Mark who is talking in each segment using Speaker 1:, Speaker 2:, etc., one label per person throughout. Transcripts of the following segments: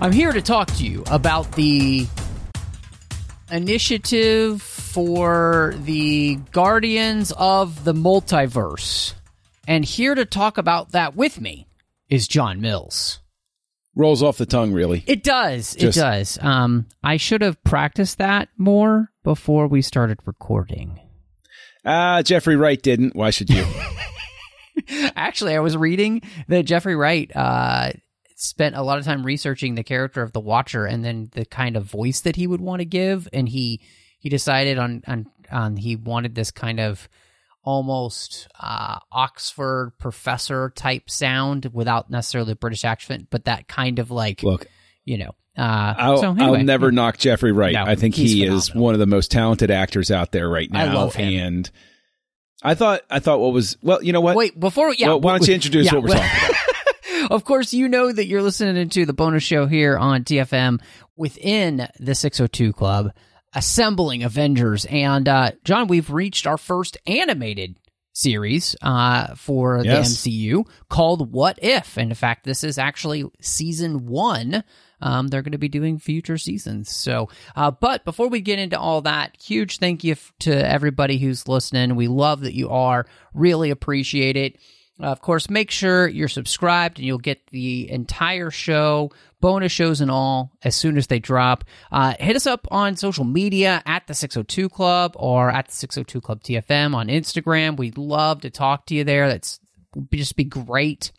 Speaker 1: I'm here to talk to you about the initiative for the Guardians of the Multiverse. And here to talk about that with me is John Mills.
Speaker 2: Rolls off the tongue, really.
Speaker 1: It does.
Speaker 2: Just-
Speaker 1: it does. Um, I should have practiced that more before we started recording.
Speaker 2: Ah, Jeffrey Wright didn't. Why should you?
Speaker 1: Actually, I was reading that Jeffrey Wright uh, spent a lot of time researching the character of the Watcher and then the kind of voice that he would want to give, and he he decided on on, on he wanted this kind of almost uh, Oxford professor type sound without necessarily a British accent, but that kind of like
Speaker 2: Look,
Speaker 1: you know. Uh,
Speaker 2: I'll,
Speaker 1: so anyway,
Speaker 2: I'll never knock Jeffrey Wright.
Speaker 1: No,
Speaker 2: I think he is
Speaker 1: phenomenal.
Speaker 2: one of the most talented actors out there right now.
Speaker 1: I love him.
Speaker 2: And I thought, I thought what was well, you know what?
Speaker 1: Wait, before yeah,
Speaker 2: Well, why don't you introduce
Speaker 1: yeah,
Speaker 2: what we're talking about?
Speaker 1: of course, you know that you're listening to the bonus show here on TFM within the 602 Club, assembling Avengers. And uh, John, we've reached our first animated series uh, for
Speaker 2: Yes.
Speaker 1: the MCU called What If. And in fact, this is actually season one. Um, they're going to be doing future seasons. So, uh, but before we get into all that, huge thank you f- to everybody who's listening. We love that you are. Really appreciate it. Uh, of course, make sure you're subscribed and you'll get the entire show, bonus shows and all, as soon as they drop. Uh, hit us up on social media at the 602 Club or at the 602 Club TFM on Instagram. We'd love to talk to you there. That's just be great.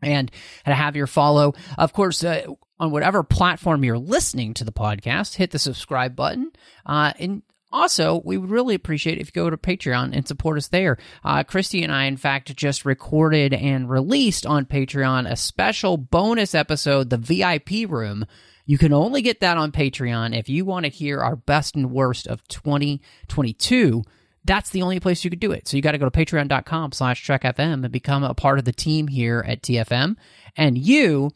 Speaker 1: And to have your follow. Of course, uh, on whatever platform you're listening to the podcast, hit the subscribe button. Uh, and also, we would really appreciate if you go to Patreon and support us there. Uh, Christy and I, in fact, just recorded and released on Patreon a special bonus episode, the VIP room. You can only get that on Patreon if you want to hear our best and worst of 2022. That's the only place you could do it. So you got to go to patreon.com slash trekfm and become a part of the team here at TFM. And you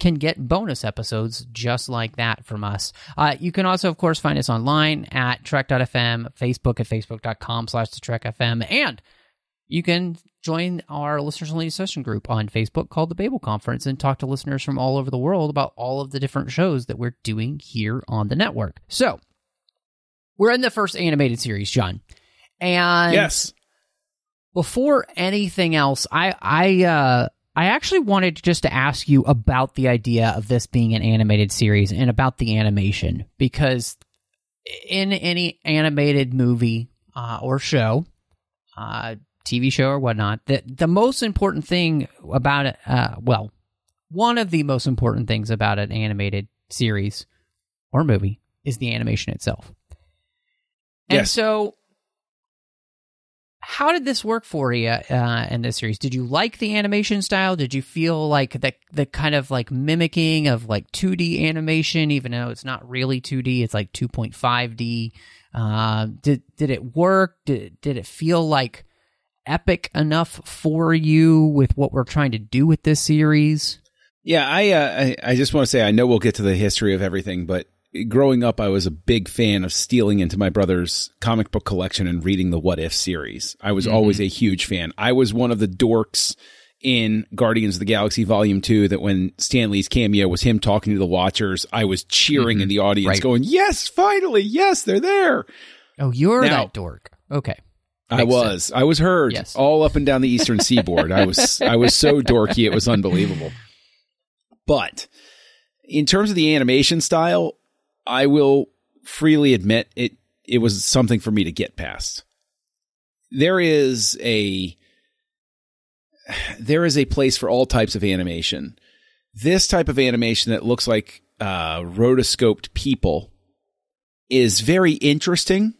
Speaker 1: can get bonus episodes just like that from us. Uh, you can also, of course, find us online at trek.fm, Facebook at facebook.com slash the trekfm, and you can join our listeners only session group on Facebook called the Babel Conference and talk to listeners from all over the world about all of the different shows that we're doing here on the network. So, we're in the first animated series, John. And
Speaker 2: yes.
Speaker 1: before anything else, I I uh I actually wanted just to ask you about the idea of this being an animated series and about the animation because in any animated movie uh, or show, uh, TV show or whatnot, the the most important thing about it, uh, well, one of the most important things about an animated series or movie is the animation itself. And
Speaker 2: Yes.
Speaker 1: so how did this work for you uh, in this series? Did you like the animation style? Did you feel like the the kind of like mimicking of like 2D animation, even though it's not really 2D, it's like 2.5D? Uh, did did it work? Did did it feel like epic enough for you with what we're trying to do with this series?
Speaker 2: Yeah, I, uh, I I just want to say I know we'll get to the history of everything, but growing up, I was a big fan of stealing into my brother's comic book collection and reading the What If series. I was mm-hmm. always a huge fan. I was one of the dorks in Guardians of the Galaxy Volume Two that when Stan Lee's cameo was him talking to the Watchers, I was cheering in mm-hmm. the audience,
Speaker 1: Right.
Speaker 2: going, "Yes, finally, yes, they're there."
Speaker 1: Oh, you're
Speaker 2: Now-
Speaker 1: that dork. Okay.
Speaker 2: I
Speaker 1: Makes
Speaker 2: was. I was heard
Speaker 1: Yes.
Speaker 2: all up and down the eastern seaboard. I was I was so dorky it was unbelievable. But in terms of the animation style, I will freely admit it it was something for me to get past. There is a there is a place for all types of animation. This type of animation that looks like uh, rotoscoped people is very interesting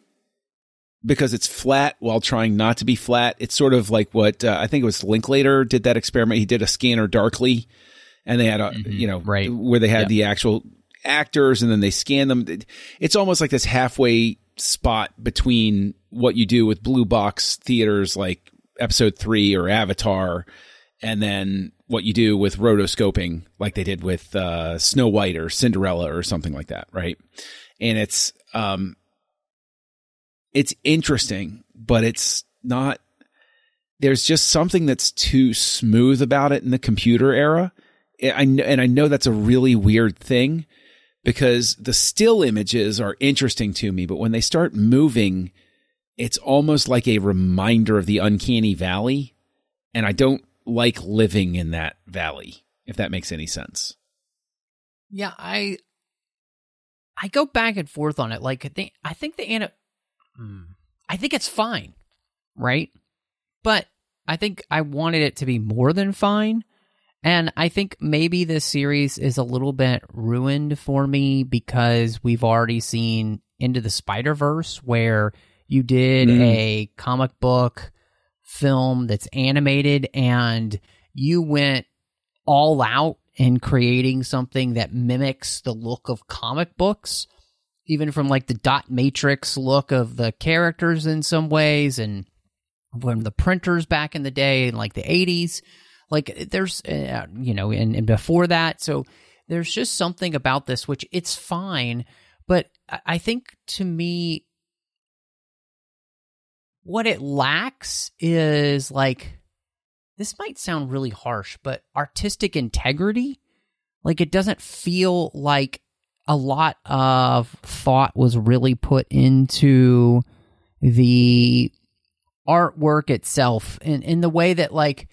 Speaker 2: because it's flat while trying not to be flat. It's sort of like what uh, I think it was Linklater did that experiment. He did a scanner darkly, and they had a you know
Speaker 1: Right.
Speaker 2: where they had the actual actors and then they scan them. It's almost like this halfway spot between what you do with blue box theaters like episode three or Avatar and then what you do with rotoscoping like they did with uh, Snow White or Cinderella or something like that, right? And it's um it's interesting, but it's not there's just something that's too smooth about it in the computer era. I and I know that's a really weird thing because the still images are interesting to me, but when they start moving, it's almost like a reminder of the uncanny valley. And I don't like living in that valley, if that makes any sense.
Speaker 1: Yeah, I I go back and forth on it. Like I think I think the ana- hmm, I think it's fine, right? But I think I wanted it to be more than fine. And I think maybe this series is a little bit ruined for me because we've already seen Into the Spider Verse, where you did mm. a comic book film that's animated and you went all out in creating something that mimics the look of comic books, even from like the dot matrix look of the characters in some ways, and from the printers back in the day, in like the 80s. Like there's, uh, you know, and, and before that. So there's just something about this, which it's fine. But I think to me, what it lacks is like this might sound really harsh, but artistic integrity. Like it doesn't feel like a lot of thought was really put into the artwork itself in, in the way that like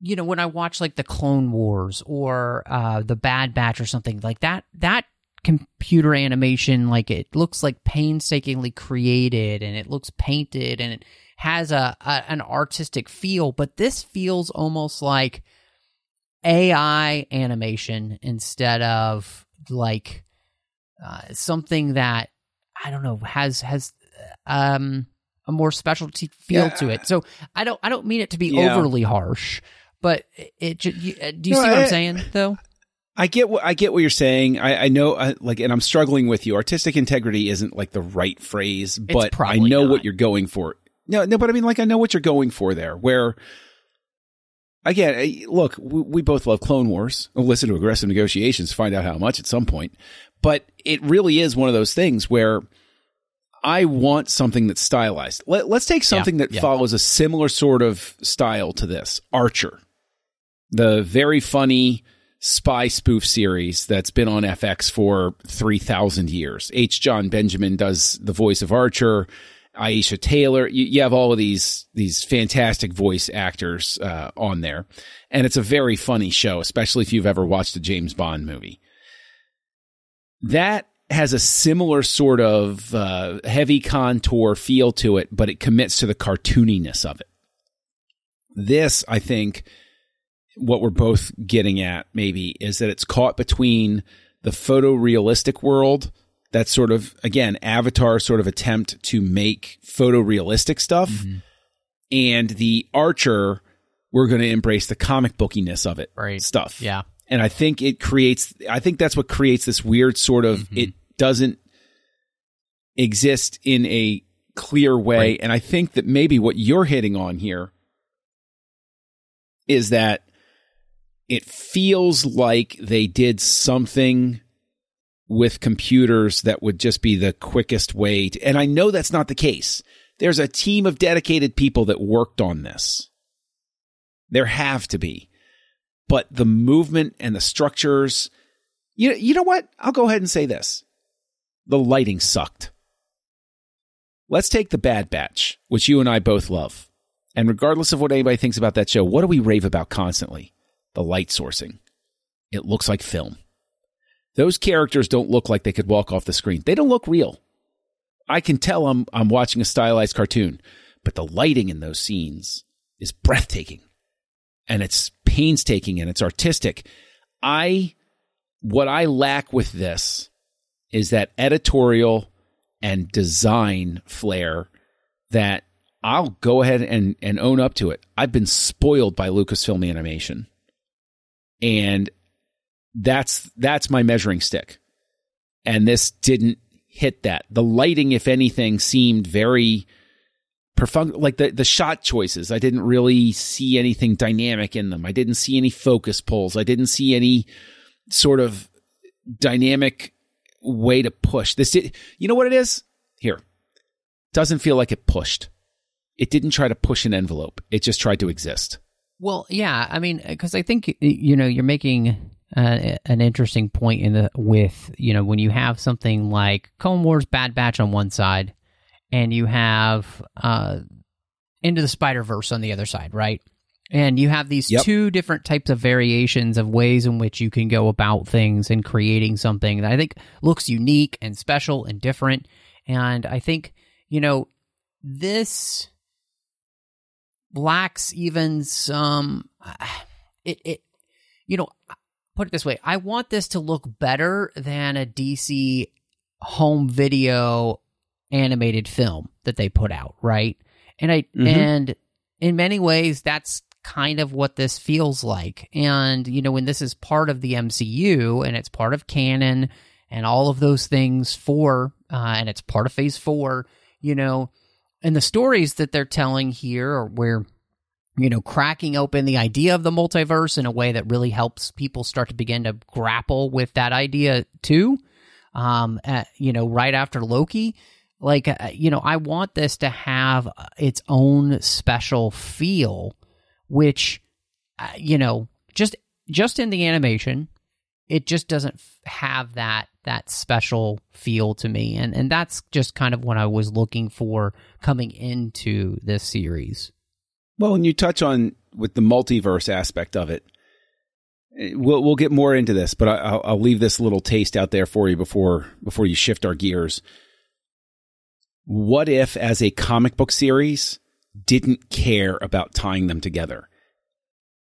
Speaker 1: you know when i watch like the clone wars or uh the bad batch or something like that that computer animation like it looks like painstakingly created and it looks painted and it has a, a an artistic feel but this feels almost like ai animation instead of like uh, something that i don't know has has um a more specialty feel yeah. to it so i don't i don't mean it to be yeah. overly harsh but it, it you, uh, do you no, see what I, i'm saying though
Speaker 2: I get what I get what you're saying. I, I know, I, like, and I'm struggling with you. Artistic integrity isn't like the right phrase, but I know
Speaker 1: not.
Speaker 2: what you're going for. No, no, but I mean, like, I know what you're going for there. Where, again, look, we, we both love Clone Wars. We'll listen to aggressive negotiations, find out how much at some point. But it really is one of those things where I want something that's stylized. Let, us take something yeah, that yeah. follows a similar sort of style to this. Archer, the very funny spy spoof series that's been on FX for 3,000 years. H. John Benjamin does the voice of Archer. Aisha Tyler. you, you have all of these these fantastic voice actors uh, on there, and it's a very funny show, especially if you've ever watched a James Bond movie. That has a similar sort of uh, heavy contour feel to it, but it commits to the cartooniness of it. This, I think, what we're both getting at maybe is that it's caught between the photorealistic world that sort of again avatar sort of attempt to make photorealistic stuff mm-hmm. and the archer we're going to embrace the comic bookiness of it
Speaker 1: right
Speaker 2: stuff
Speaker 1: yeah
Speaker 2: and i think it creates i think that's what creates this weird sort of mm-hmm. it doesn't exist in a clear way right. and i think that maybe what you're hitting on here is that it feels like they did something with computers that would just be the quickest way to, and I know that's not the case. There's a team of dedicated people that worked on this. There have to be. But the movement and the structures, you, you know what? I'll go ahead and say this. The lighting sucked. Let's take the Bad Batch, which you and I both love. And regardless of what anybody thinks about that show, what do we rave about constantly? The light sourcing. It looks like film. Those characters don't look like they could walk off the screen. They don't look real. I can tell I'm I'm watching a stylized cartoon, but the lighting in those scenes is breathtaking. And it's painstaking and it's artistic. I what I lack with this is that editorial and design flair that I'll go ahead and, and own up to it. I've been spoiled by Lucasfilm animation and that's that's my measuring stick. and this didn't hit that. The lighting, if anything, seemed very profound. Like the the shot choices, I didn't really see anything dynamic in them. I didn't see any focus pulls. I didn't see any sort of dynamic way to push this. Did, you know what it is? Here, doesn't feel like it pushed. It didn't try to push an envelope. It just tried to exist.
Speaker 1: Well, yeah, I mean, because I think you know you're making uh, an interesting point in the with you know when you have something like Clone Wars Bad Batch on one side, and you have uh, Into the Spider Verse on the other side, right? And you have these
Speaker 2: Yep.
Speaker 1: two different types of variations of ways in which you can go about things and creating something that I think looks unique and special and different. And I think, you know, this lacks even some it it you know put it this way i want this to look better than a dc home video animated film that they put out right and i
Speaker 2: Mhm.
Speaker 1: and in many ways that's kind of what this feels like and you know when this is part of the mcu and it's part of canon and all of those things for uh, and it's part of phase four you know and the stories that they're telling here are where you know cracking open the idea of the multiverse in a way that really helps people start to begin to grapple with that idea too. Um at, you know right after loki like uh, you know i want this to have uh, its own special feel which uh, you know just just in the animation it just doesn't have that that special feel to me and and that's just kind of what I was looking for coming into this series.
Speaker 2: Well, and you touch on with the multiverse aspect of it. eh, We'll we'll get more into this, but I, I'll, I'll leave this little taste out there for you before before you shift our gears. What if, as a comic book series, didn't care about tying them together?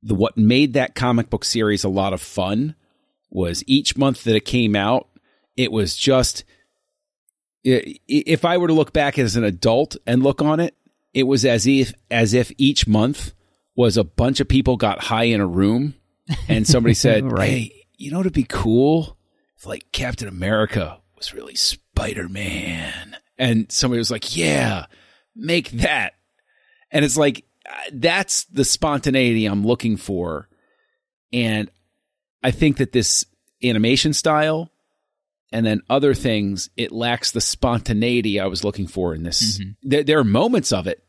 Speaker 2: The what made that comic book series a lot of fun was each month that it came out, it was just. If I were to look back as an adult and look on it, it was as if as if each month was a bunch of people got high in a room and somebody said,
Speaker 1: Right.
Speaker 2: "Hey, you know what'd be cool if like Captain America was really Spider Man," and somebody was like, "Yeah, make that," and it's like uh, that's the spontaneity I'm looking for, and I think that this animation style. And then other things, it lacks the spontaneity I was looking for in this. There, there are moments of it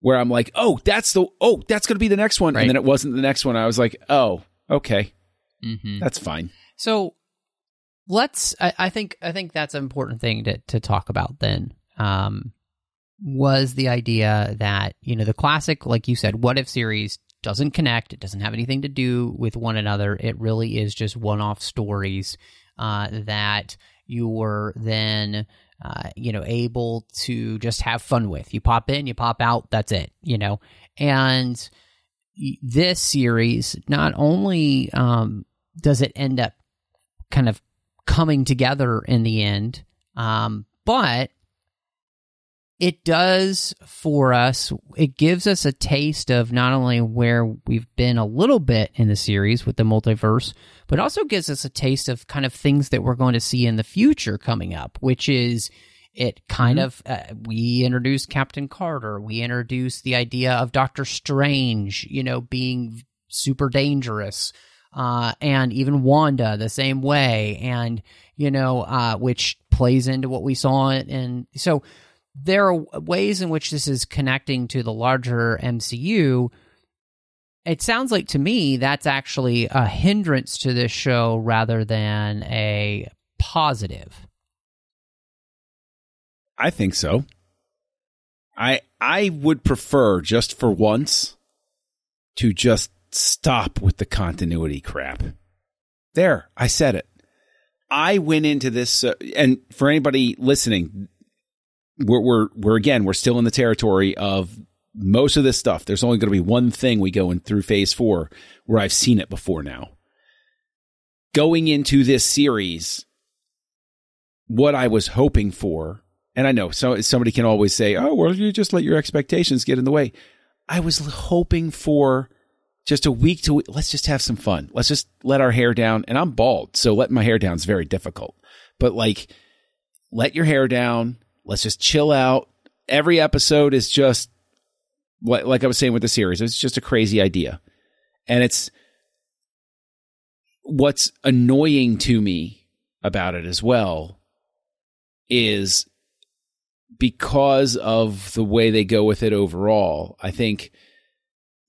Speaker 2: where I'm like, oh, that's the oh, that's going to be the next one,
Speaker 1: Right.
Speaker 2: and then it wasn't the next one. I was like, oh, okay,
Speaker 1: Mm-hmm.
Speaker 2: that's fine.
Speaker 1: So let's. I, I think. I think that's an important thing to to talk about. Then um, was the idea that you know the classic, like you said, what if series doesn't connect. It doesn't have anything to do with one another. It really is just one off stories uh, that you were then. Uh, you know, able to just have fun with. You pop in, you pop out, that's it, you know. And this series, not only um, does it end up kind of coming together in the end. Um, but it does for us, it gives us a taste of not only where we've been a little bit in the series with the multiverse, but also gives us a taste of kind of things that we're going to see in the future coming up, which is it kind of uh, we introduced Captain Carter, we introduced the idea of Doctor Strange, you know, being super dangerous uh, and even Wanda the same way, and you know, uh, which plays into what we saw. And so there are ways in which this is connecting to the larger MCU. It sounds like to me that's actually a hindrance to this show rather than a positive.
Speaker 2: I think so. I I would prefer just for once to just stop with the continuity crap. There, I said it. I went into this, uh, and for anybody listening, we're, we're we're again we're still in the territory of most of this stuff. There's only going to be one thing we go in through phase four where I've seen it before now. Going into this series, what I was hoping for, and I know so somebody can always say, "Oh, well, you just let your expectations get in the way." I was hoping for just a week to week. Let's just have some fun. Let's just let our hair down. And I'm bald, so letting my hair down is very difficult. But like, let your hair down. Let's just chill out. Every episode is just like, I was saying with the series. It's just a crazy idea, and it's what's annoying to me about it as well is because of the way they go with it overall. I think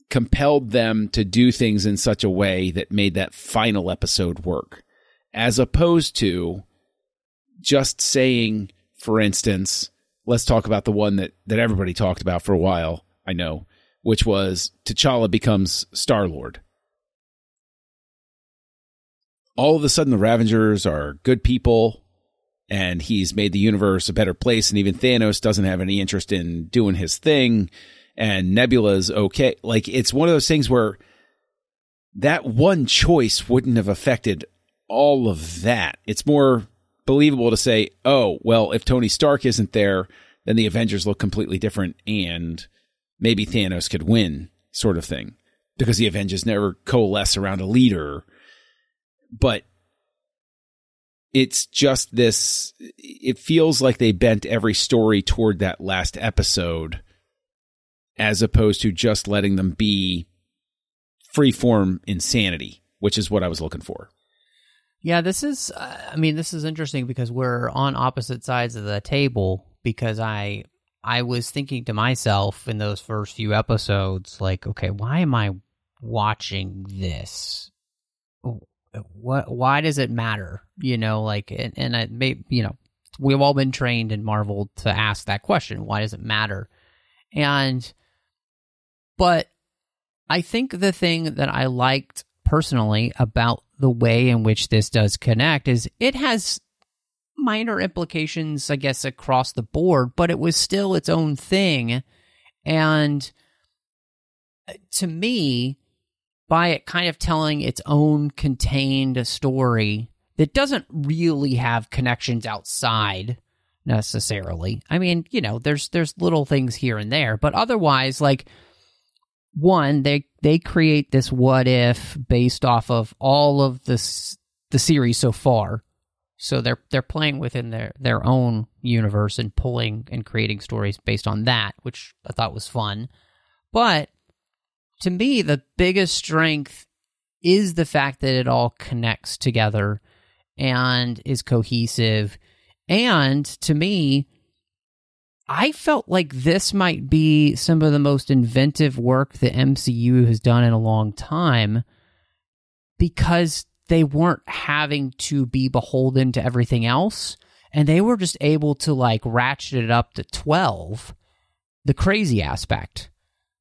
Speaker 2: compelled them to do things in such a way that made that final episode work, as opposed to just saying, for instance, let's talk about the one that, that everybody talked about for a while, I know, which was T'Challa becomes Star Lord. All of a sudden, the Ravagers are good people and he's made the universe a better place. And even Thanos doesn't have any interest in doing his thing and Nebula's okay. Like it's one of those things where that one choice wouldn't have affected all of that. It's more believable to say, oh, well, if Tony Stark isn't there, then the Avengers look completely different and maybe Thanos could win, sort of thing. Because the Avengers never coalesce around a leader. But it's just this, it feels like they bent every story toward that last episode as opposed to just letting them be freeform insanity, which is what I was looking for.
Speaker 1: Yeah, this is. Uh, I mean, this is interesting because we're on opposite sides of the table. Because I, I was thinking to myself in those first few episodes, like, okay, why am I watching this? What? Why does it matter? You know, like, and, and I may, you know, we've all been trained in Marvel to ask that question: Why does it matter? And but I think the thing that I liked personally about the way in which this does connect is it has minor implications, I guess, across the board, but it was still its own thing. And uh, to me, by it kind of telling its own contained story that doesn't really have connections outside necessarily. I mean, you know, there's there's little things here and there, but otherwise like one they they create this what if based off of all of this the series so far. So they're they're playing within their their own universe and pulling and creating stories based on that which i thought was fun. But to me the biggest strength is the fact that it all connects together and is cohesive. And to me I felt like this might be some of the most inventive work the MCU has done in a long time because they weren't having to be beholden to everything else. And they were just able to like ratchet it up to 12 the crazy aspect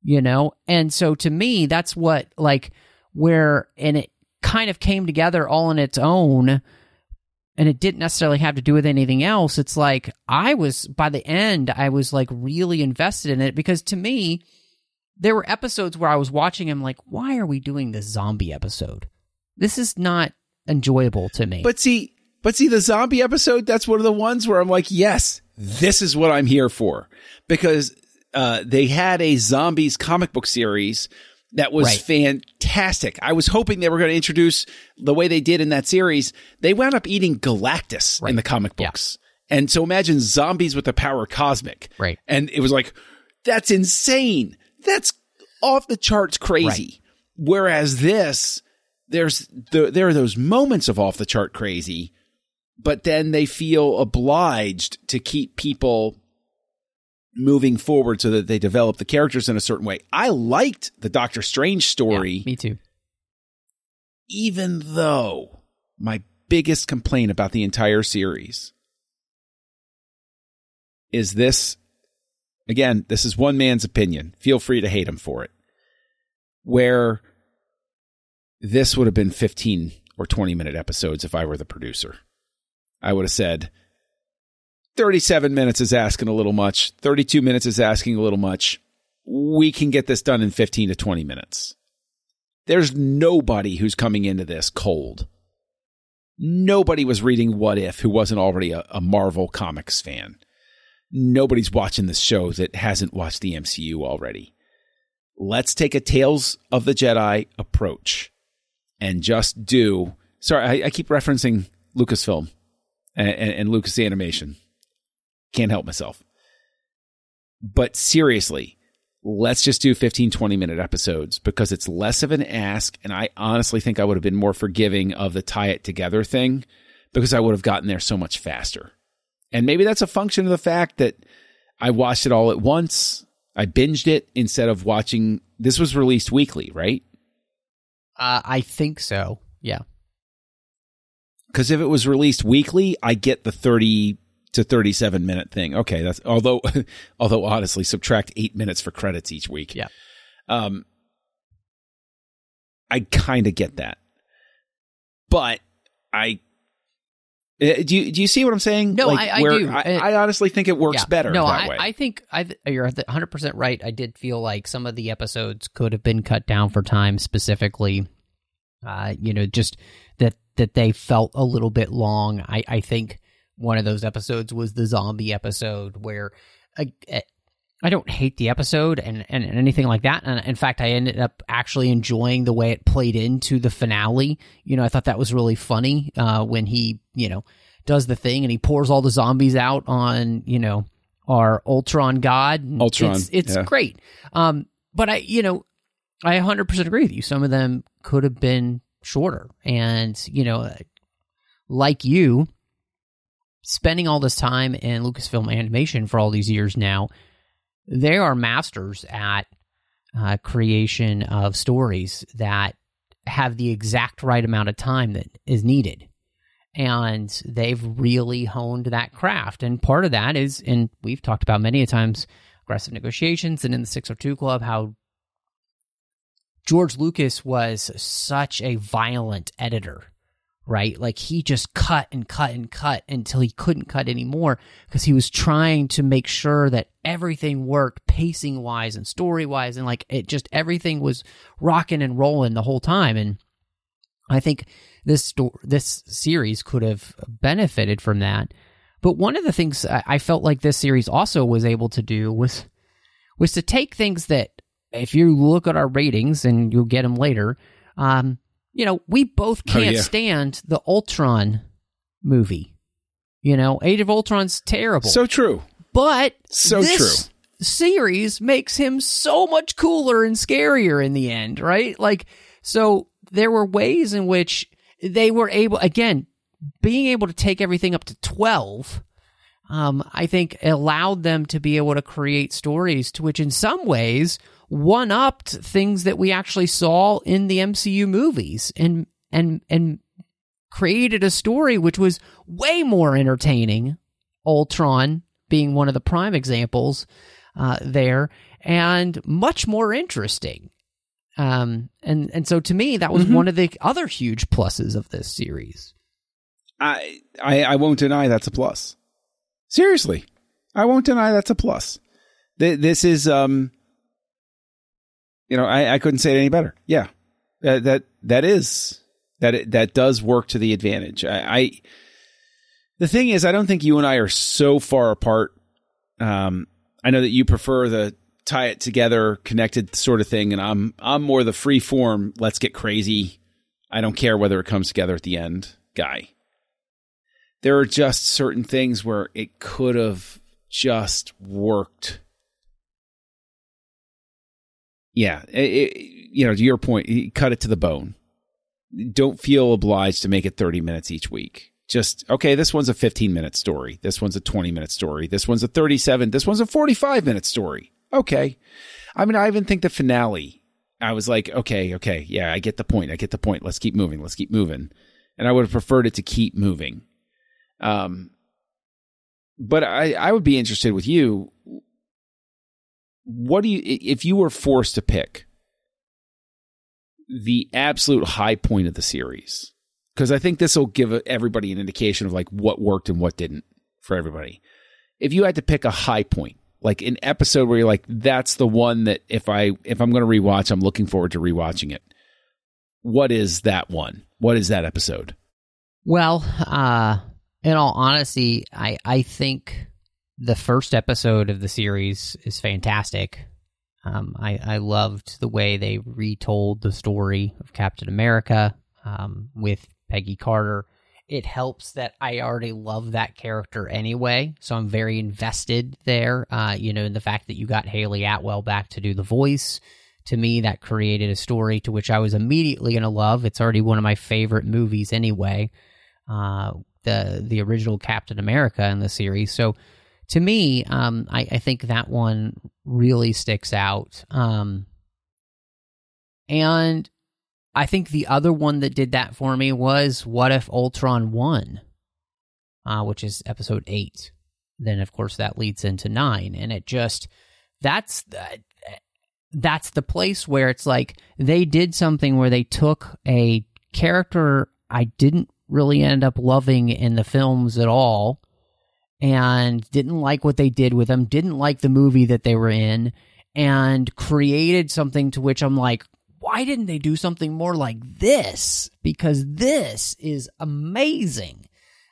Speaker 1: you know? And so to me that's what like where and it kind of came together all on its own and it didn't necessarily have to do with anything else. It's like I was by the end, I was like really invested in it because to me, there were episodes where I was watching him like, why are we doing this zombie episode? This is not enjoyable to me.
Speaker 2: But see, but see the zombie episode, that's one of the ones where I'm like, yes, this is what I'm here for. Because uh, they had a zombies comic book series that was right. fantastic. I was hoping they were going to introduce the way they did in that series. They wound up eating Galactus right. in the comic books. Yeah. And so imagine zombies with the power cosmic.
Speaker 1: Right.
Speaker 2: And it was like, that's insane. That's off the charts crazy. Right. Whereas this, there's the, there are those moments of off the chart crazy, but then they feel obliged to keep people moving forward so that they develop the characters in a certain way. I liked the Doctor Strange story.
Speaker 1: Yeah, me too.
Speaker 2: Even though my biggest complaint about the entire series is this again, this is one man's opinion. Feel free to hate him for it. Where this would have been 15 or 20 minute episodes if I were the producer. I would have said, 37 minutes is asking a little much. 32 minutes is asking a little much. We can get this done in 15 to 20 minutes. There's nobody who's coming into this cold. Nobody was reading What If who wasn't already a, a Marvel Comics fan. Nobody's watching this show that hasn't watched the MCU already. let's take a Tales of the Jedi approach and just do. Sorry, I, I keep referencing Lucasfilm and, and, and Lucas Animation. Can't help myself. But seriously, let's just do 15, 20 minute episodes because it's less of an ask. And I honestly think I would have been more forgiving of the tie it together thing because I would have gotten there so much faster. And maybe that's a function of the fact that I watched it all at once. I binged it instead of watching. This was released weekly, right?
Speaker 1: Uh, I think so. Yeah.
Speaker 2: Because if it was released weekly, I get the 30 to 37 minute thing. Okay. That's although, although honestly, subtract eight minutes for credits each week.
Speaker 1: Yeah.
Speaker 2: Um, I kind of get that. But I uh, do you do you see what I'm saying?
Speaker 1: No, I- I
Speaker 2: where
Speaker 1: do.
Speaker 2: I,
Speaker 1: Uh,
Speaker 2: I honestly think it works
Speaker 1: Yeah.
Speaker 2: better
Speaker 1: No,
Speaker 2: that
Speaker 1: I,
Speaker 2: way.
Speaker 1: I think I you're 100 percent right. I did feel like some of the episodes could have been cut down for time, specifically. Uh, you know, just that that they felt a little bit long. I I think one of those episodes was the zombie episode where I, I don't hate the episode and, and and anything like that. And in fact, I ended up actually enjoying the way it played into the finale. You know, I thought that was really funny uh, when he you know does the thing and he pours all the zombies out on you know our Ultron god.
Speaker 2: Ultron,
Speaker 1: it's, it's
Speaker 2: yeah.
Speaker 1: great. Um, but I you know I 100% agree with you. Some of them could have been shorter, and you know, like you, spending all this time in Lucasfilm animation for all these years now, they are masters at uh, creation of stories that have the exact right amount of time that is needed. And they've really honed that craft. And part of that is, and we've talked about many a times, aggressive negotiations and in the 602 Club, how George Lucas was such a violent editor, right? Like he just cut and cut and cut until he couldn't cut anymore because he was trying to make sure that everything worked pacing wise and story wise and like it just everything was rocking and rolling the whole time and I think this sto- this series could have benefited from that. But one of the things I felt like this series also was able to do was was to take things that if you look at our ratings and you'll get them later, um, you know, we both
Speaker 2: Oh,
Speaker 1: can't
Speaker 2: yeah.
Speaker 1: stand the Ultron movie. You know, Age of Ultron's terrible.
Speaker 2: so true.
Speaker 1: but
Speaker 2: So
Speaker 1: this series makes him so much cooler and scarier in the end, right? Like, so there were ways in which they were able, again, being able to take everything up to 12, um, I think allowed them to be able to create stories to which, in some ways, one upped things that we actually saw in the MCU movies and, and, and created a story which was way more entertaining. Ultron being one of the prime examples uh, there, and much more interesting. Um, and and so to me, that was
Speaker 2: Mhm.
Speaker 1: one of the other huge pluses of this series.
Speaker 2: I, I I won't deny that's a plus. Seriously, I won't deny that's a plus. Th- This is um, you know, I, I couldn't say it any better. Yeah, that that that is that that does work to the advantage. I, I the thing is, I don't think you and I are so far apart. Um, I know that you prefer the tie it together, connected sort of thing, and I'm I'm more the free form. Let's get crazy. I don't care whether it comes together at the end guy. There are just certain things where it could have just worked. Yeah, it, you know, to your point, cut it to the bone. Don't feel obliged to make it 30 minutes each week. Just, okay, this one's a 15 minute story. This one's a 20 minute story. This one's a 37. This one's a 45 minute story. Okay. I mean, I even think the finale, I was like, okay, okay, yeah, I get the point. I get the point. Let's keep moving. Let's keep moving. And I would have preferred it to keep moving. Um, but I, I would be interested with you. What do you, if you were forced to pick the absolute high point of the series? Because I think this will give everybody an indication of like what worked and what didn't for everybody. If you had to pick a high point, like an episode where you're like, that's the one that if I if I'm going to rewatch, I'm looking forward to rewatching it. What is that one? What is that episode?
Speaker 1: Well, uh, in all honesty, I I think the first episode of the series is fantastic. Um, I, I loved the way they retold the story of Captain America um, with Peggy Carter. It helps that I already love that character anyway, so I'm very invested there. Uh, you know, in the fact that you got Hayley Atwell back to do the voice. To me, that created a story to which I was immediately going to love. It's already one of my favorite movies anyway. Uh, the the original Captain America in the series. So to me, um, I, I, think that one really sticks out. Um, and I think the other one that did that for me was What If Ultron won, uh, which is episode eight. Then, of course, that leads into nine. And it just, that's, that's the place where it's like they did something where they took a character I didn't really end up loving in the films at all and didn't like what they did with them, didn't like the movie that they were in, and created something to which I'm like, why didn't they do something more like this? Because this is amazing.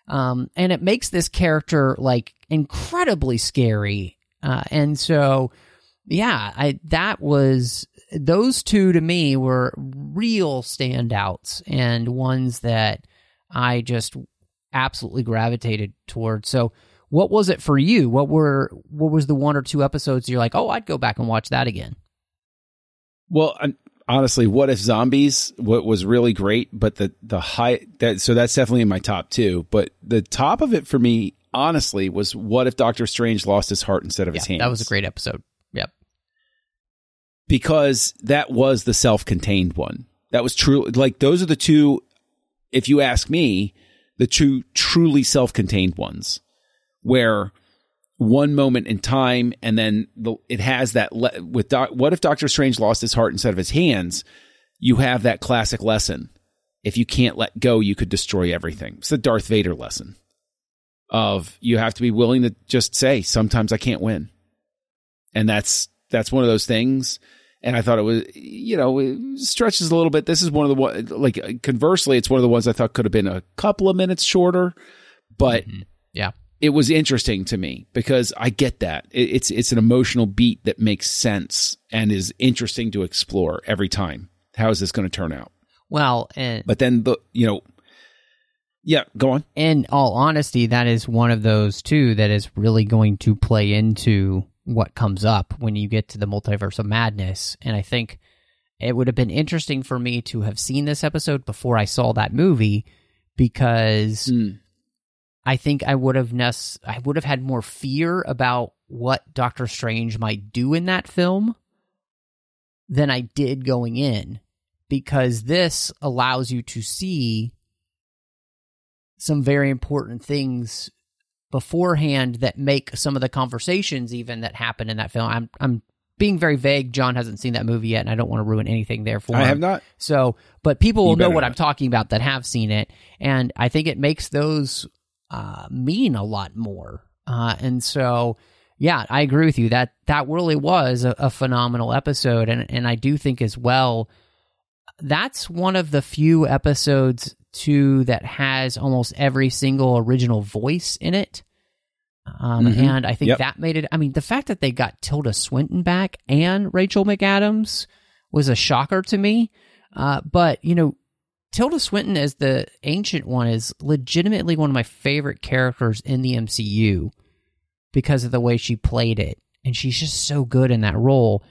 Speaker 1: Um, and it makes this character like incredibly scary. Uh, and so, yeah, I, that was, those two to me were real standouts and ones that I just absolutely gravitated towards. So, what was it for you? What were what was the one or two episodes you're like, oh, I'd go back and watch that again?
Speaker 2: Well, honestly, what if zombies? What was really great, but the the high that so that's definitely in my top two. But the top of it for me, honestly, was what if Doctor Strange lost his heart instead of
Speaker 1: yeah,
Speaker 2: his hands?
Speaker 1: That was a great episode. Yep.
Speaker 2: Because that was the self-contained one. That was true. Like those are the two. If you ask me, the two truly self-contained ones where one moment in time and then the, it has that le- with what if Doctor Strange lost his heart instead of his hands? You have that classic lesson. If you can't let go, you could destroy everything. It's the Darth Vader lesson of you have to be willing to just say, sometimes I can't win. And that's, that's one of those things. And I thought it was, you know, it stretches a little bit. This is one of the one, like conversely, it's one of the ones I thought could have been a couple of minutes shorter, but
Speaker 1: mm-hmm. yeah,
Speaker 2: it was interesting to me because I get that it's it's an emotional beat that makes sense and is interesting to explore every time. How is this going to turn out?
Speaker 1: Well, and
Speaker 2: but then the you know, yeah, go on.
Speaker 1: In all honesty, that is one of those too that is really going to play into what comes up when you get to the multiverse of madness. And I think it would have been interesting for me to have seen this episode before I saw that movie because. Mm I think I would have nec- I would have had more fear about what Doctor Strange might do in that film than I did going in because this allows you to see some very important things beforehand that make some of the conversations even that happen in that film. I'm I'm being very vague. John hasn't seen that movie yet, and I don't want to ruin anything there for
Speaker 2: I
Speaker 1: him.
Speaker 2: have not.
Speaker 1: So, but people will know what
Speaker 2: not.
Speaker 1: I'm talking about that have seen it, and I think it makes those uh, mean a lot more. Uh, and so, yeah, I agree with you that that really was a, a phenomenal episode, and and I do think as well that's one of the few episodes too that has almost every single original voice in it. Um,
Speaker 2: Mhm.
Speaker 1: And I think
Speaker 2: Yep.
Speaker 1: that made it. I mean, the fact that they got Tilda Swinton back and Rachel McAdams was a shocker to me. Uh, but you know, Tilda Swinton as the ancient one is legitimately one of my favorite characters in the MCU because of the way she played it. And she's just so good in that role.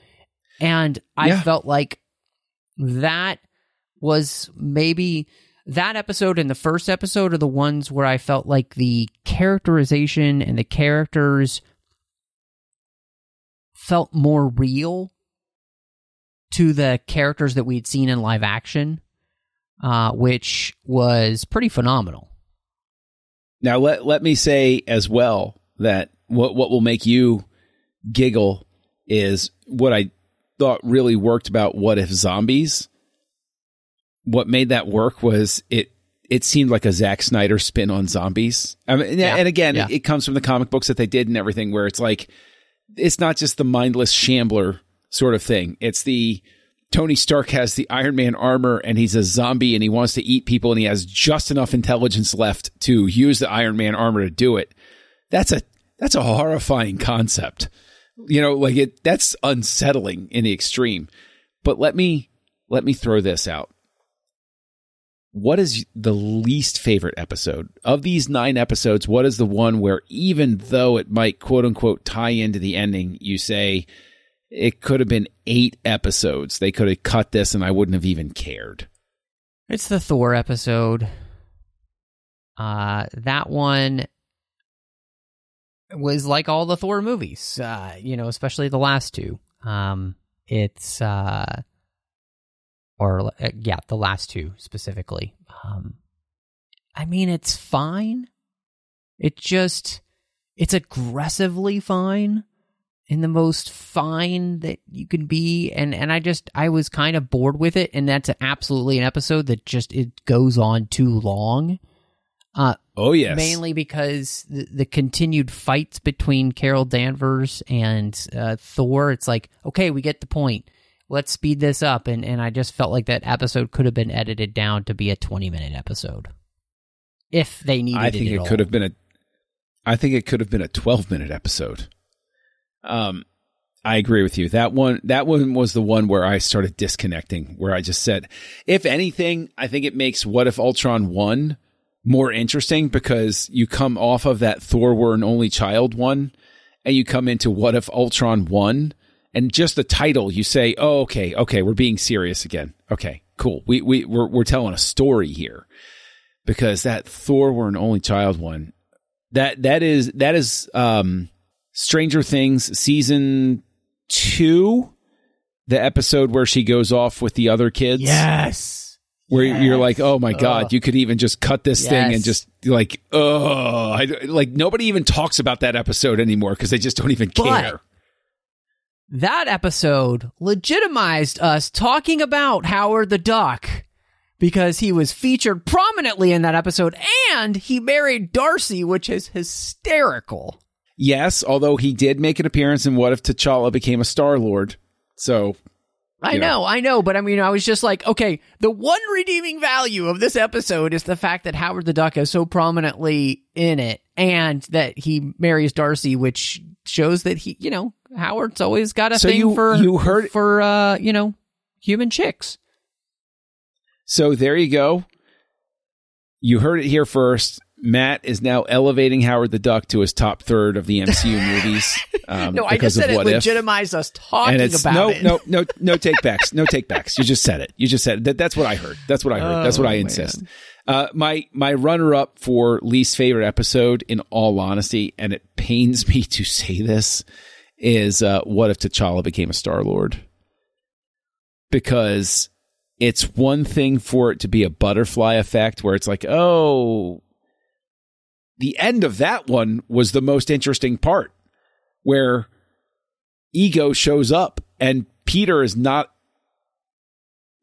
Speaker 1: And I
Speaker 2: Yeah.
Speaker 1: felt like that was maybe that episode and the first episode are the ones where I felt like the characterization and the characters felt more real to the characters that we'd seen in live action, uh, which was pretty phenomenal.
Speaker 2: Now let let me say as well that what what will make you giggle is what I thought really worked about what if zombies. What made that work was it it seemed like a Zack Snyder spin on zombies. I mean,
Speaker 1: Yeah,
Speaker 2: and again,
Speaker 1: yeah.
Speaker 2: it, it comes from the comic books that they did and everything, where it's like it's not just the mindless shambler sort of thing. It's the Tony Stark has the Iron Man armor and he's a zombie and he wants to eat people and he has just enough intelligence left to use the Iron Man armor to do it. That's a that's a horrifying concept. You know, like it that's unsettling in the extreme. But let me let me throw this out. What is the least favorite episode of these nine episodes? What is the one where, even though it might quote unquote tie into the ending, you say it could have been eight episodes? They could have cut this and I wouldn't have even cared.
Speaker 1: It's the Thor episode. Uh, that one was like all the Thor movies, uh, you know, especially the last two. Um, it's uh, or uh, yeah, the last two specifically. Um, I mean, it's fine. It just it's aggressively fine in the most fine that you can be and and I just I was kind of bored with it and that's absolutely an episode that just it goes on too long. Uh
Speaker 2: oh yes.
Speaker 1: Mainly because the, the continued fights between Carol Danvers and uh, Thor it's like okay, we get the point. Let's speed this up and and I just felt like that episode could have been edited down to be a 20 minute episode. If they needed
Speaker 2: I think
Speaker 1: it,
Speaker 2: it could have been a I think it could have been a 12 minute episode. Um, I agree with you. That one, that one was the one where I started disconnecting, where I just said, if anything, I think it makes What If Ultron Won more interesting because you come off of that Thor were an only child one and you come into What If Ultron Won and just the title, you say, oh, okay, okay, we're being serious again. Okay, cool. We, we, we're, we're telling a story here because that Thor were an only child one, that, that is, that is, um, Stranger Things season two, the episode where she goes off with the other kids.
Speaker 1: Yes.
Speaker 2: Where
Speaker 1: Yes.
Speaker 2: you're like, oh my God,
Speaker 1: Ugh.
Speaker 2: you could even just cut this thing and just like, oh, I, like nobody even talks about that episode anymore because they just don't even
Speaker 1: But-
Speaker 2: care.
Speaker 1: that episode legitimized us talking about Howard the Duck because he was featured prominently in that episode and he married Darcy, which is hysterical.
Speaker 2: Yes, although he did make an appearance in What If T'Challa became a Star Lord. So
Speaker 1: I
Speaker 2: Yeah.
Speaker 1: know, I know, but I mean, I was just like, okay, the one redeeming value of this episode is the fact that Howard the Duck is so prominently in it and that he marries Darcy, which shows that he, you know, Howard's always got a
Speaker 2: So
Speaker 1: thing
Speaker 2: you-
Speaker 1: for
Speaker 2: you heard-
Speaker 1: for uh, you know, human chicks.
Speaker 2: So there you go. You heard it here first. Matt is now elevating Howard the Duck to his top third of the MCU movies. Um,
Speaker 1: No, I
Speaker 2: because
Speaker 1: just said it
Speaker 2: what if.
Speaker 1: legitimized us talking
Speaker 2: and it's
Speaker 1: about
Speaker 2: no,
Speaker 1: it.
Speaker 2: no, no, no take backs, no take backs. You just said it. You just said it. That, that's what I heard. That's what I heard. that's what
Speaker 1: Oh,
Speaker 2: I insist. Uh, my my runner up for least favorite episode, in all honesty, and it pains me to say this, is uh, what if T'Challa became a Star Lord? Because it's one thing for it to be a butterfly effect, where it's like, oh, the end of that one was the most interesting part, where ego shows up and Peter is not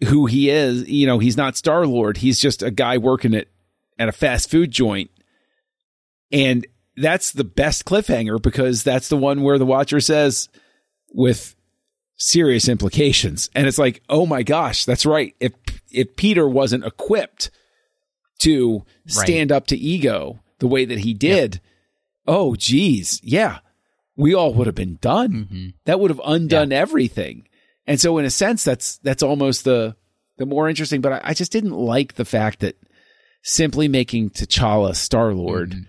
Speaker 2: who he is. You know, he's not Star Lord. He's just a guy working at, at a fast food joint. And that's the best cliffhanger because that's the one where the watcher says with serious implications. And it's like, oh my gosh, that's right. If if Peter wasn't equipped to stand up to ego the way that he did, oh geez, yeah, we all would have been done.
Speaker 1: Mm-hmm.
Speaker 2: That would have undone everything. And so in a sense, that's that's almost the the more interesting. But I, I just didn't like the fact that simply making T'Challa Star Lord,
Speaker 1: Mm-hmm.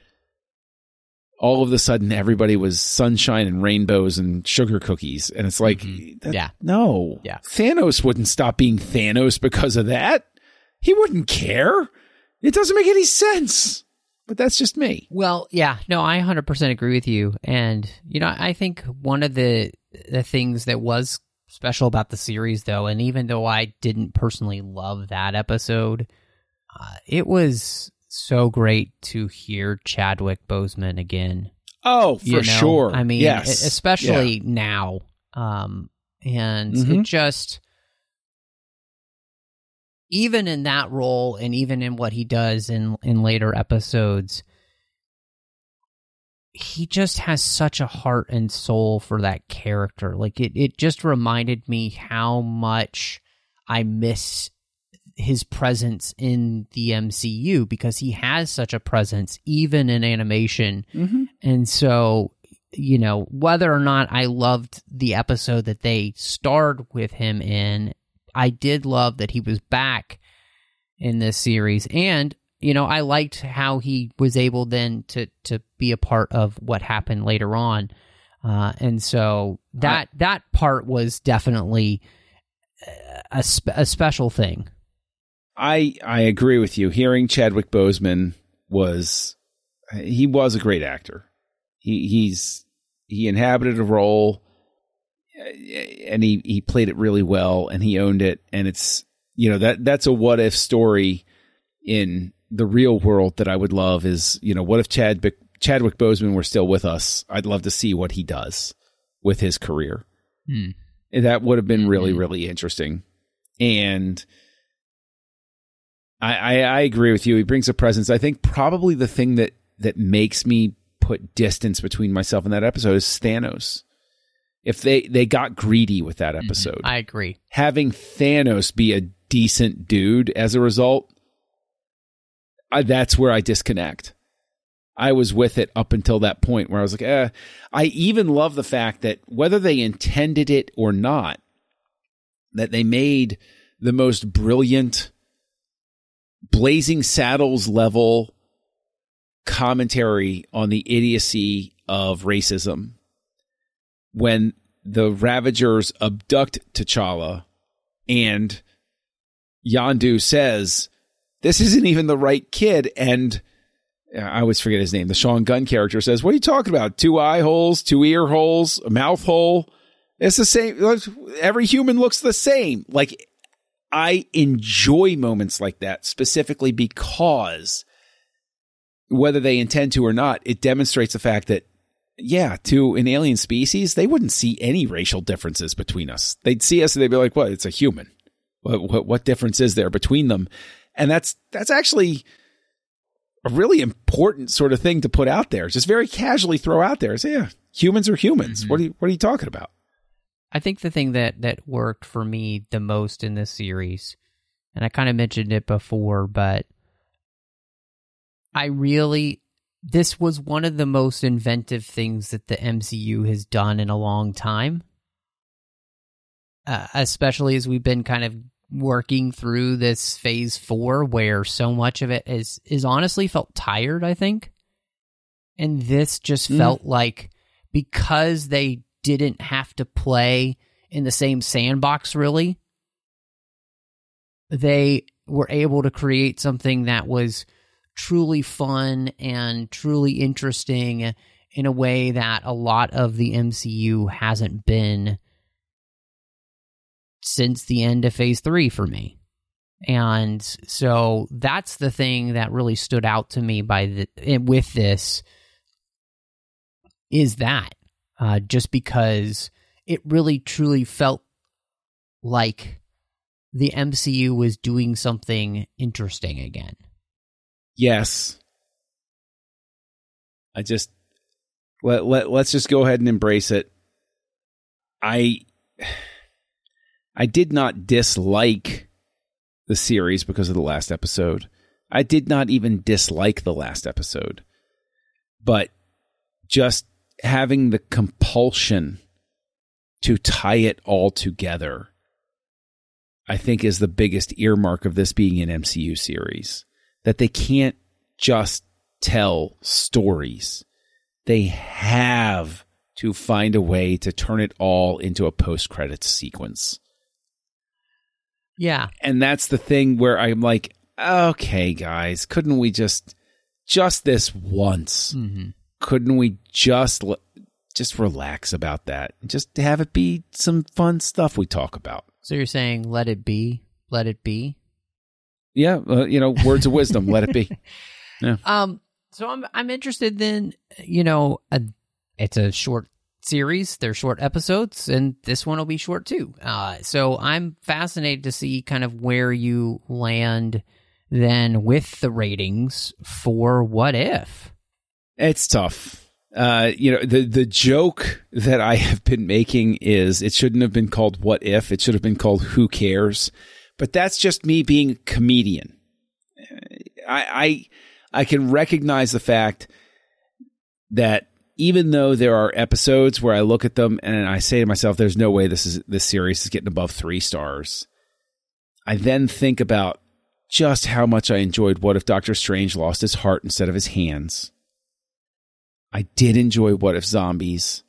Speaker 2: all of a sudden everybody was sunshine and rainbows and sugar cookies, and it's like,
Speaker 1: Mm-hmm. Yeah.
Speaker 2: no,
Speaker 1: Yeah.
Speaker 2: Thanos wouldn't stop being Thanos because of that. He wouldn't care. It doesn't make any sense. But that's just me.
Speaker 1: Well, yeah, no, I 100% agree with you. And, you know, I think one of the the things that was special about the series though, and even though I didn't personally love that episode, uh, it was so great to hear Chadwick Boseman again.
Speaker 2: Oh, for
Speaker 1: you know?
Speaker 2: sure.
Speaker 1: I mean,
Speaker 2: yes.
Speaker 1: especially now. Um, and
Speaker 2: Mhm.
Speaker 1: it just, even in that role, and even in what he does in in later episodes, he just has such a heart and soul for that character. Like it, it just reminded me how much I miss his presence in the MCU because he has such a presence even in animation
Speaker 2: Mhm.
Speaker 1: and so you know, whether or not I loved the episode that they starred with him in, I did love that he was back in this series. And, you know, I liked how he was able then to, to be a part of what happened later on. Uh, and so that, I, that part was definitely a, spe- a special thing.
Speaker 2: I, I agree with you. Hearing Chadwick Boseman was, he was a great actor he he's he inhabited a role and he he played it really well and he owned it and it's you know that that's a what if story in the real world that I would love is you know what if Chad Chadwick Boseman were still with us I'd love to see what he does with his career hmm. that would have been really mm-hmm. really interesting and I, I I agree with you he brings a presence I think probably the thing that that makes me put distance between myself and that episode is Thanos. If they they got greedy with that mm-hmm. episode, mm-hmm.
Speaker 1: I agree.
Speaker 2: Having Thanos be a decent dude as a result, I, that's where I disconnect. I was with it up until that point where I was like, eh. I even love the fact that whether they intended it or not, that they made the most brilliant Blazing Saddles level commentary on the idiocy of racism when the Ravagers abduct T'Challa and Yondu says, This isn't even the right kid. And uh, I always forget his name. The Sean Gunn character says, What are you talking about? Two eye holes, two ear holes, a mouth hole. It's the same. Every human looks the same. Like, I enjoy moments like that specifically because whether they intend to or not, it demonstrates the fact that, yeah, to an alien species, they wouldn't see any racial differences between us. They'd see us and they'd be like, "What? It's a human. What, what, what difference is there between them?" And that's that's actually a really important sort of thing to put out there. Just very casually throw out there. Say, yeah, humans are humans. Mm-hmm. What are you What are you talking about?
Speaker 1: I think the thing that that worked for me the most in this series, and I kind of mentioned it before, but I really this was one of the most inventive things that the MCU has done in a long time. Uh, especially as we've been kind of working through this phase 4 where so much of it is is honestly felt tired, I think. And this just mm. felt like because they didn't have to play in the same sandbox really, they were able to create something that was truly fun and truly interesting in a way that a lot of the MCU hasn't been since the end of phase 3 for me. And so that's the thing that really stood out to me by the eh, with this is that uh, just because it really truly felt like the MCU was doing something interesting again.
Speaker 2: Yes. I just let let let's just go ahead and embrace it. I I did not dislike the series because of the last episode. I did not even dislike the last episode. But just having the compulsion to tie it all together, I think is the biggest earmark of this being an MCU series that they can't just tell stories. They have to find a way to turn it all into a post credits sequence.
Speaker 1: Yeah.
Speaker 2: And that's the thing where I'm like, okay, guys, couldn't we just, just this once? Mm-hmm. Couldn't we just, just relax about that? Just have it be some fun stuff we talk about.
Speaker 1: So you're saying let it be, let it be?
Speaker 2: Yeah, uh, you know, words of wisdom. let it be.
Speaker 1: Yeah. Um. So I'm I'm interested. Then you know, a, it's a short series. They're short episodes, and this one will be short too. Uh. So I'm fascinated to see kind of where you land then with the ratings for What If.
Speaker 2: It's tough. Uh, you know, the the joke that I have been making is it shouldn't have been called What If. It should have been called Who Cares but that's just me being a comedian. I, I, I can recognize the fact that even though there are episodes where I look at them and I say to myself, "There's no way this is this series is getting above three stars," I then think about just how much I enjoyed What If Doctor Strange lost his heart instead of his hands. I did enjoy What If Zombies,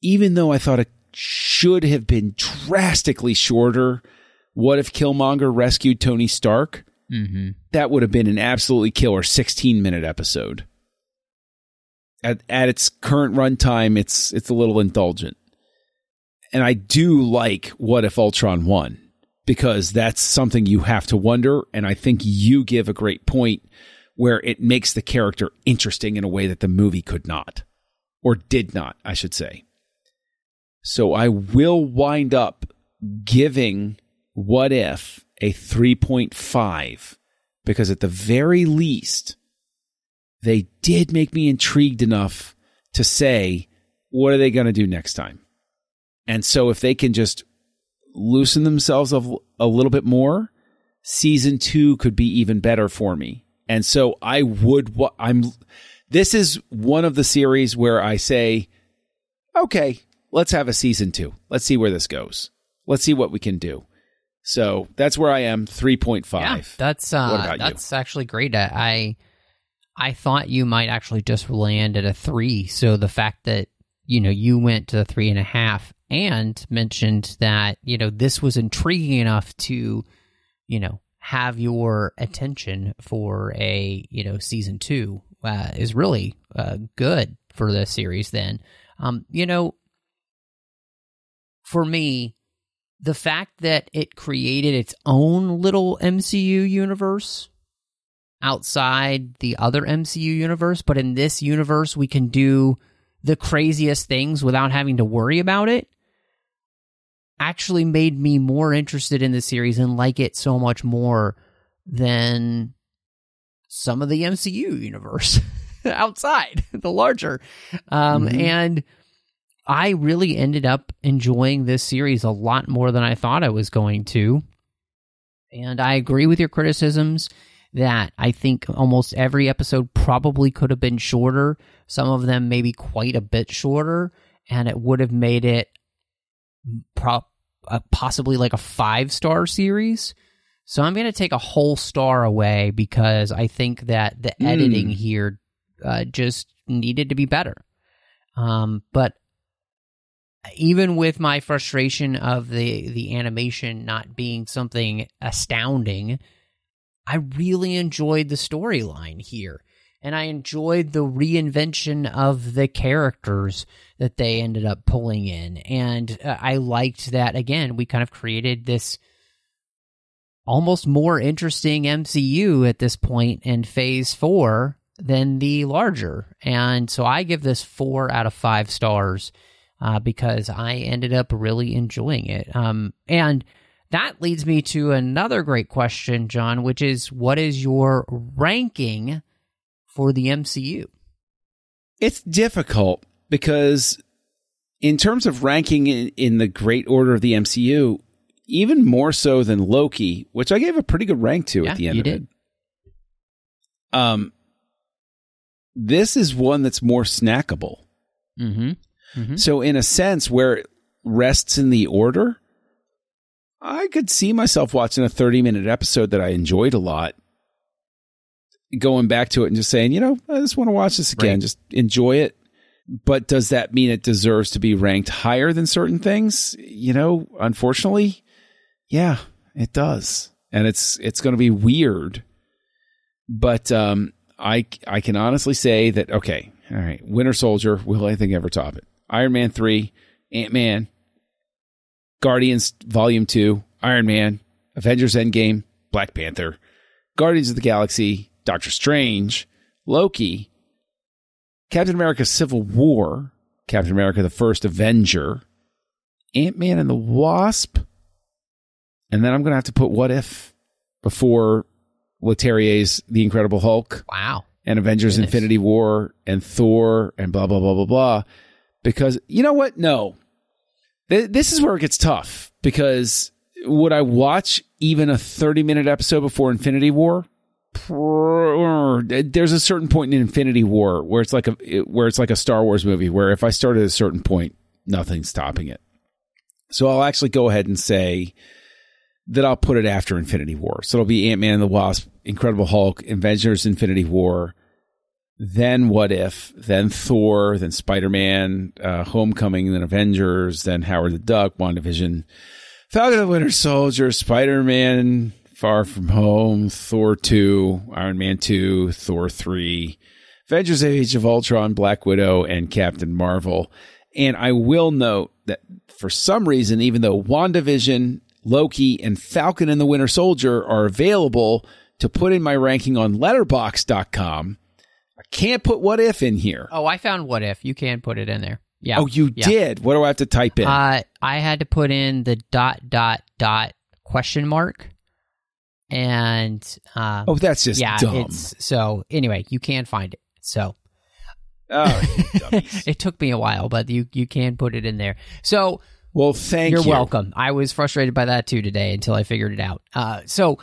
Speaker 2: even though I thought it should have been drastically shorter. What if Killmonger rescued Tony Stark?
Speaker 1: Mm-hmm.
Speaker 2: That would have been an absolutely killer 16 minute episode. At, at its current runtime, it's it's a little indulgent. And I do like What If Ultron won because that's something you have to wonder. And I think you give a great point where it makes the character interesting in a way that the movie could not, or did not, I should say. So I will wind up giving What If a 3.5 because at the very least, they did make me intrigued enough to say, what are they going to do next time? And so if they can just loosen themselves a, a little bit more, season two could be even better for me. And so I would, I'm, this is one of the series where I say, okay, let's have a season two. Let's see where this goes. Let's see what we can do. So that's where I am, 3.5.
Speaker 1: Yeah, that's, uh, that's you? actually great. I, I thought you might actually just land at a three. So the fact that, you know, you went to three and a half and mentioned that, you know, this was intriguing enough to, you know, have your attention for a you know season two uh, is really uh, good for the series. Then, um, you know, for me, the fact that it created its own little MCU universe outside the other MCU universe, but in this universe we can do the craziest things without having to worry about it actually made me more interested in the series and like it so much more than some of the MCU universe outside the larger. Um, mm-hmm. And I really ended up enjoying this series a lot more than I thought I was going to. And I agree with your criticisms that I think almost every episode probably could have been shorter. Some of them maybe quite a bit shorter, and it would have made it pro- uh, possibly like a five star series. So I'm going to take a whole star away because I think that the mm. editing here uh, just needed to be better. Um, but even with my frustration of the the animation not being something astounding, I really enjoyed the storyline here and I enjoyed the reinvention of the characters that they ended up pulling in. And uh, I liked that, again, we kind of created this almost more interesting MCU at this point in phase four than the larger. And so I give this four out of five stars uh, because I ended up really enjoying it. Um, and that leads me to another great question, John, which is what is your ranking? for the MCU?
Speaker 2: It's difficult because, in terms of ranking in, in the great order of the MCU, even more so than Loki, which I gave a pretty good rank to
Speaker 1: yeah,
Speaker 2: at the end
Speaker 1: you
Speaker 2: of
Speaker 1: did.
Speaker 2: it. Um, this is one that's more snackable.
Speaker 1: Mm-hmm. Mm-hmm.
Speaker 2: So, in a sense, where it rests in the order, I could see myself watching a 30 minute episode that I enjoyed a lot going back to it and just saying, you know, I just want to watch this again, right. just enjoy it. But does that mean it deserves to be ranked higher than certain things? You know, unfortunately, yeah, it does. And it's it's going to be weird. But um I I can honestly say that okay, all right, Winter Soldier will I think ever top it. Iron Man 3, Ant-Man, Guardians Volume 2, Iron Man, Avengers Endgame, Black Panther, Guardians of the Galaxy, Doctor Strange, Loki, Captain America Civil War, Captain America the First Avenger, Ant Man and the Wasp, and then I'm going to have to put What If before Leterrier's The Incredible Hulk.
Speaker 1: Wow.
Speaker 2: And Avengers Goodness. Infinity War and Thor and blah, blah, blah, blah, blah. Because you know what? No. This is where it gets tough because would I watch even a 30 minute episode before Infinity War? there's a certain point in Infinity War where it's like a where it's like a Star Wars movie where if I start at a certain point, nothing's stopping it. So I'll actually go ahead and say that I'll put it after Infinity War. So it'll be Ant Man and the Wasp, Incredible Hulk, Avengers Infinity War, then What If, then Thor, then Spider Man, uh, Homecoming, then Avengers, then Howard the Duck, WandaVision, Falcon and the Winter Soldier, Spider Man, Far From Home, Thor 2, Iron Man 2, Thor 3, Avengers Age of Ultron, Black Widow, and Captain Marvel. And I will note that for some reason, even though WandaVision, Loki, and Falcon and the Winter Soldier are available to put in my ranking on letterboxd.com, I can't put what if in here.
Speaker 1: Oh, I found what if. You can put it in there. Yeah.
Speaker 2: Oh, you
Speaker 1: yeah.
Speaker 2: did? What do I have to type in?
Speaker 1: Uh, I had to put in the dot, dot, dot question mark. And, uh,
Speaker 2: oh, that's just
Speaker 1: yeah,
Speaker 2: dumb.
Speaker 1: it's, so anyway, you can find it. So,
Speaker 2: Oh,
Speaker 1: it took me a while, but you you can put it in there. So
Speaker 2: well, thank
Speaker 1: you're
Speaker 2: you.
Speaker 1: Are welcome. I was frustrated by that too today until I figured it out. Uh, so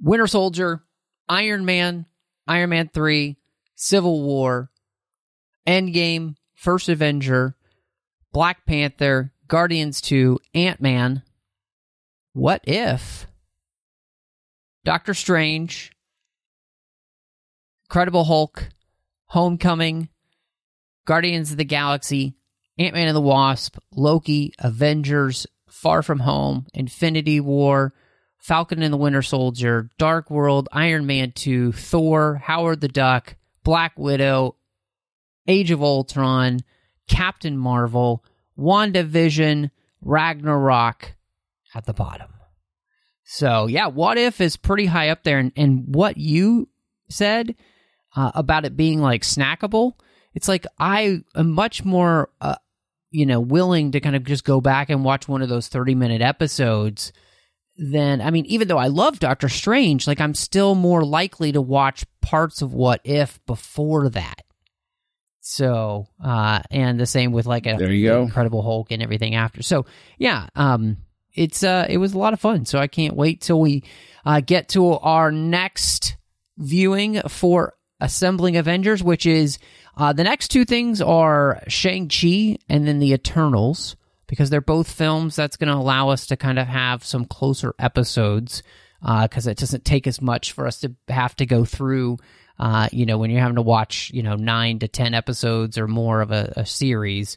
Speaker 1: Winter Soldier, Iron Man, Iron Man three, Civil War, Endgame, First Avenger, Black Panther, Guardians two, Ant Man. What if Doctor Strange, Incredible Hulk, Homecoming, Guardians of the Galaxy, Ant Man and the Wasp, Loki, Avengers, Far From Home, Infinity War, Falcon and the Winter Soldier, Dark World, Iron Man 2, Thor, Howard the Duck, Black Widow, Age of Ultron, Captain Marvel, WandaVision, Ragnarok at the bottom. So, yeah, What If is pretty high up there. And, and what you said uh, about it being like snackable, it's like I am much more, uh, you know, willing to kind of just go back and watch one of those 30 minute episodes than, I mean, even though I love Doctor Strange, like I'm still more likely to watch parts of What If before that. So, uh, and the same with like a
Speaker 2: There you go.
Speaker 1: Incredible Hulk and everything after. So, yeah, um, it's uh, it was a lot of fun. So I can't wait till we uh, get to our next viewing for Assembling Avengers, which is uh, the next two things are Shang Chi and then the Eternals, because they're both films that's going to allow us to kind of have some closer episodes. Because it doesn't take as much for us to have to go through uh, you know, when you're having to watch, you know, nine to 10 episodes or more of a, a series,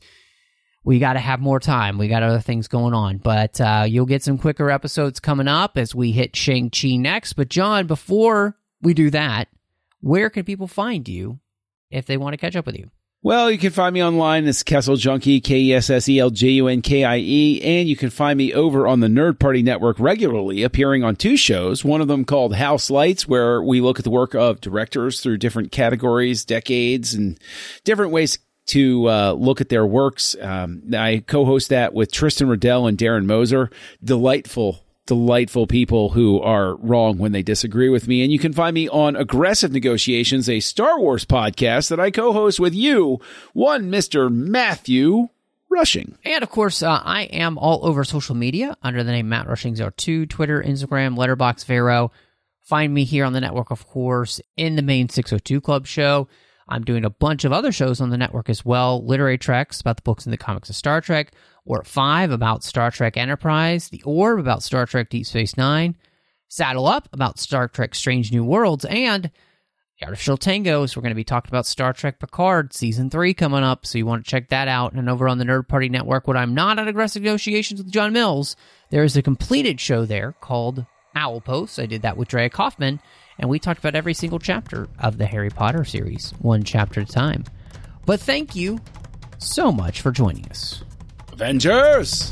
Speaker 1: we got to have more time. We got other things going on. But uh, you'll get some quicker episodes coming up as we hit Shang-Chi next. But, John, before we do that, where can people find you if they want to catch up with you?
Speaker 2: Well, you can find me online. It's Kessel Junkie, K E S S E L J U N K I E. And you can find me over on the Nerd Party Network regularly, appearing on two shows. One of them called House Lights, where we look at the work of directors through different categories, decades, and different ways to uh, look at their works. Um, I co host that with Tristan Riddell and Darren Moser. Delightful delightful people who are wrong when they disagree with me. And you can find me on Aggressive Negotiations, a Star Wars podcast that I co-host with you, one Mr. Matthew Rushing.
Speaker 1: And of course, uh, I am all over social media under the name Matt Rushing 2 Twitter, Instagram, Letterboxd, Vero. Find me here on the network, of course, in the main 602 Club show. I'm doing a bunch of other shows on the network as well. Literary Treks about the books and the comics of Star Trek. Warp 5 about Star Trek Enterprise. The Orb about Star Trek Deep Space Nine. Saddle Up about Star Trek Strange New Worlds. And The Artificial Tangos. We're going to be talking about Star Trek Picard Season 3 coming up. So you want to check that out. And over on the Nerd Party Network, when I'm not at Aggressive Negotiations with John Mills, there is a completed show there called Owl Post. I did that with Drea Kaufman and we talked about every single chapter of the Harry Potter series, one chapter at a time. But thank you so much for joining us.
Speaker 2: Avengers!